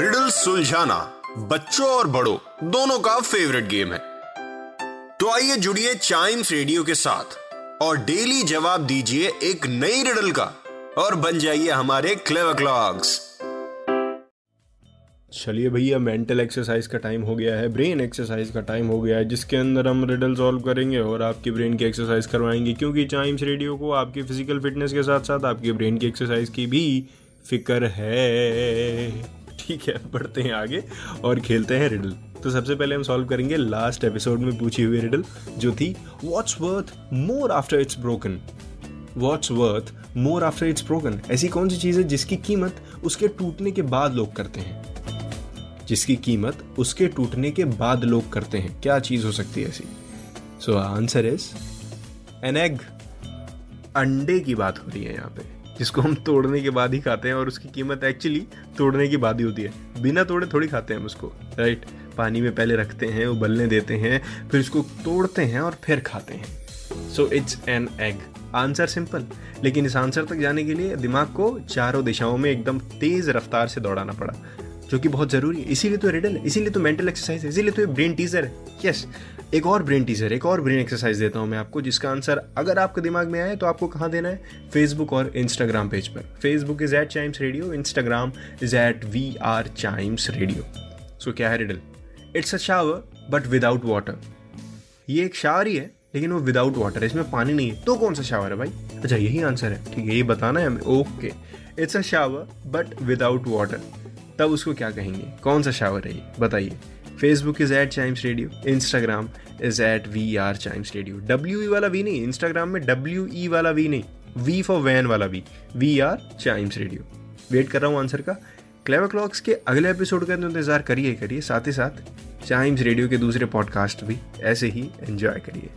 Riddle सुलझाना बच्चों और बड़ों, दोनों का फेवरेट गेम है। तो आइए जुड़िए चाइम्स रेडियो के साथ और डेली जवाब दीजिए एक नई रिडल का और बन जाइए हमारे क्लेवर क्लॉक्स चलिए भैया मेंटल एक्सरसाइज का टाइम हो गया है ब्रेन एक्सरसाइज का टाइम हो गया है, जिसके अंदर हम रिडल सॉल्व करेंगे और आपकी ब्रेन की एक्सरसाइज करवाएँगे, क्योंकि चाइम्स रेडियो को आपकी फ़िज़िकल फिटनेस के साथ साथ आपके ब्रेन की एक्सरसाइज की भी फ़िक्र है। ठीक है, बढ़ते हैं आगे और खेलते हैं रिडल तो सबसे पहले हम सॉल्व करेंगे लास्ट एपिसोड में पूछी हुई रिडल जो थी what's worth more after it's broken what's worth more after it's broken ऐसी कौन सी चीज़ है जिसकी कीमत उसके टूटने के बाद लोग करते हैं? जिसकी कीमत उसके टूटने के बाद लोग करते हैं। क्या चीज़ हो सकती है ऐसी? So answer is an egg अंडे की बात हो रही है यहाँ पे। जिसको हम तोड़ने के बाद ही खाते हैं और उसकी कीमत एक्चुअली तोड़ने के बाद ही होती है। बिना तोड़े थोड़ी खाते हैं हम उसको राइट पानी में पहले रखते हैं, उबलने देते हैं, फिर उसको तोड़ते हैं और फिर खाते हैं। So it's an egg answer simple लेकिन इस आंसर तक जाने के लिए दिमाग को चारों दिशाओं में एकदम तेज रफ्तार से दौड़ाना पड़ा। जो कि बहुत ज़रूरी है। इसीलिए तो रिडल है, इसीलिए तो मेंटल एक्सरसाइज है, इसीलिए तो ये ब्रेन टीजर है। यस एक और ब्रेन टीजर एक और ब्रेन एक्सरसाइज देता हूँ मैं आपको, जिसका आंसर अगर आपके दिमाग में आए तो आपको कहाँ देना है? फेसबुक और इंस्टाग्राम पेज पर। Facebook is at Chimes radio Instagram is at we are Chimes radio so क्या है riddle it's a shower but without water ये एक शावर ही है, लेकिन वो विदाउट वाटर इसमें पानी नहीं है। तो कौन सा शावर है भाई? अच्छा यही आंसर है। ठीक है, ये बताना है हमें। Okay it's a shower but without water तब उसको क्या कहेंगे? कौन सा शावर है ये? बताइए। Facebook is at Chimes radio Instagram is at we are Chimes radio W E वाला वी नहीं इंस्टाग्राम में डब्ल्यू ई वाला वी नहीं वी फॉर वैन वाला V we are Chimes radio wait कर रहा हूँ आंसर का। क्लेवर क्लॉक्स के अगले एपिसोड का इंतज़ार करिए करिए। साथ ही साथ चाइम्स रेडियो के दूसरे पॉडकास्ट भी ऐसे ही एंजॉय करिए।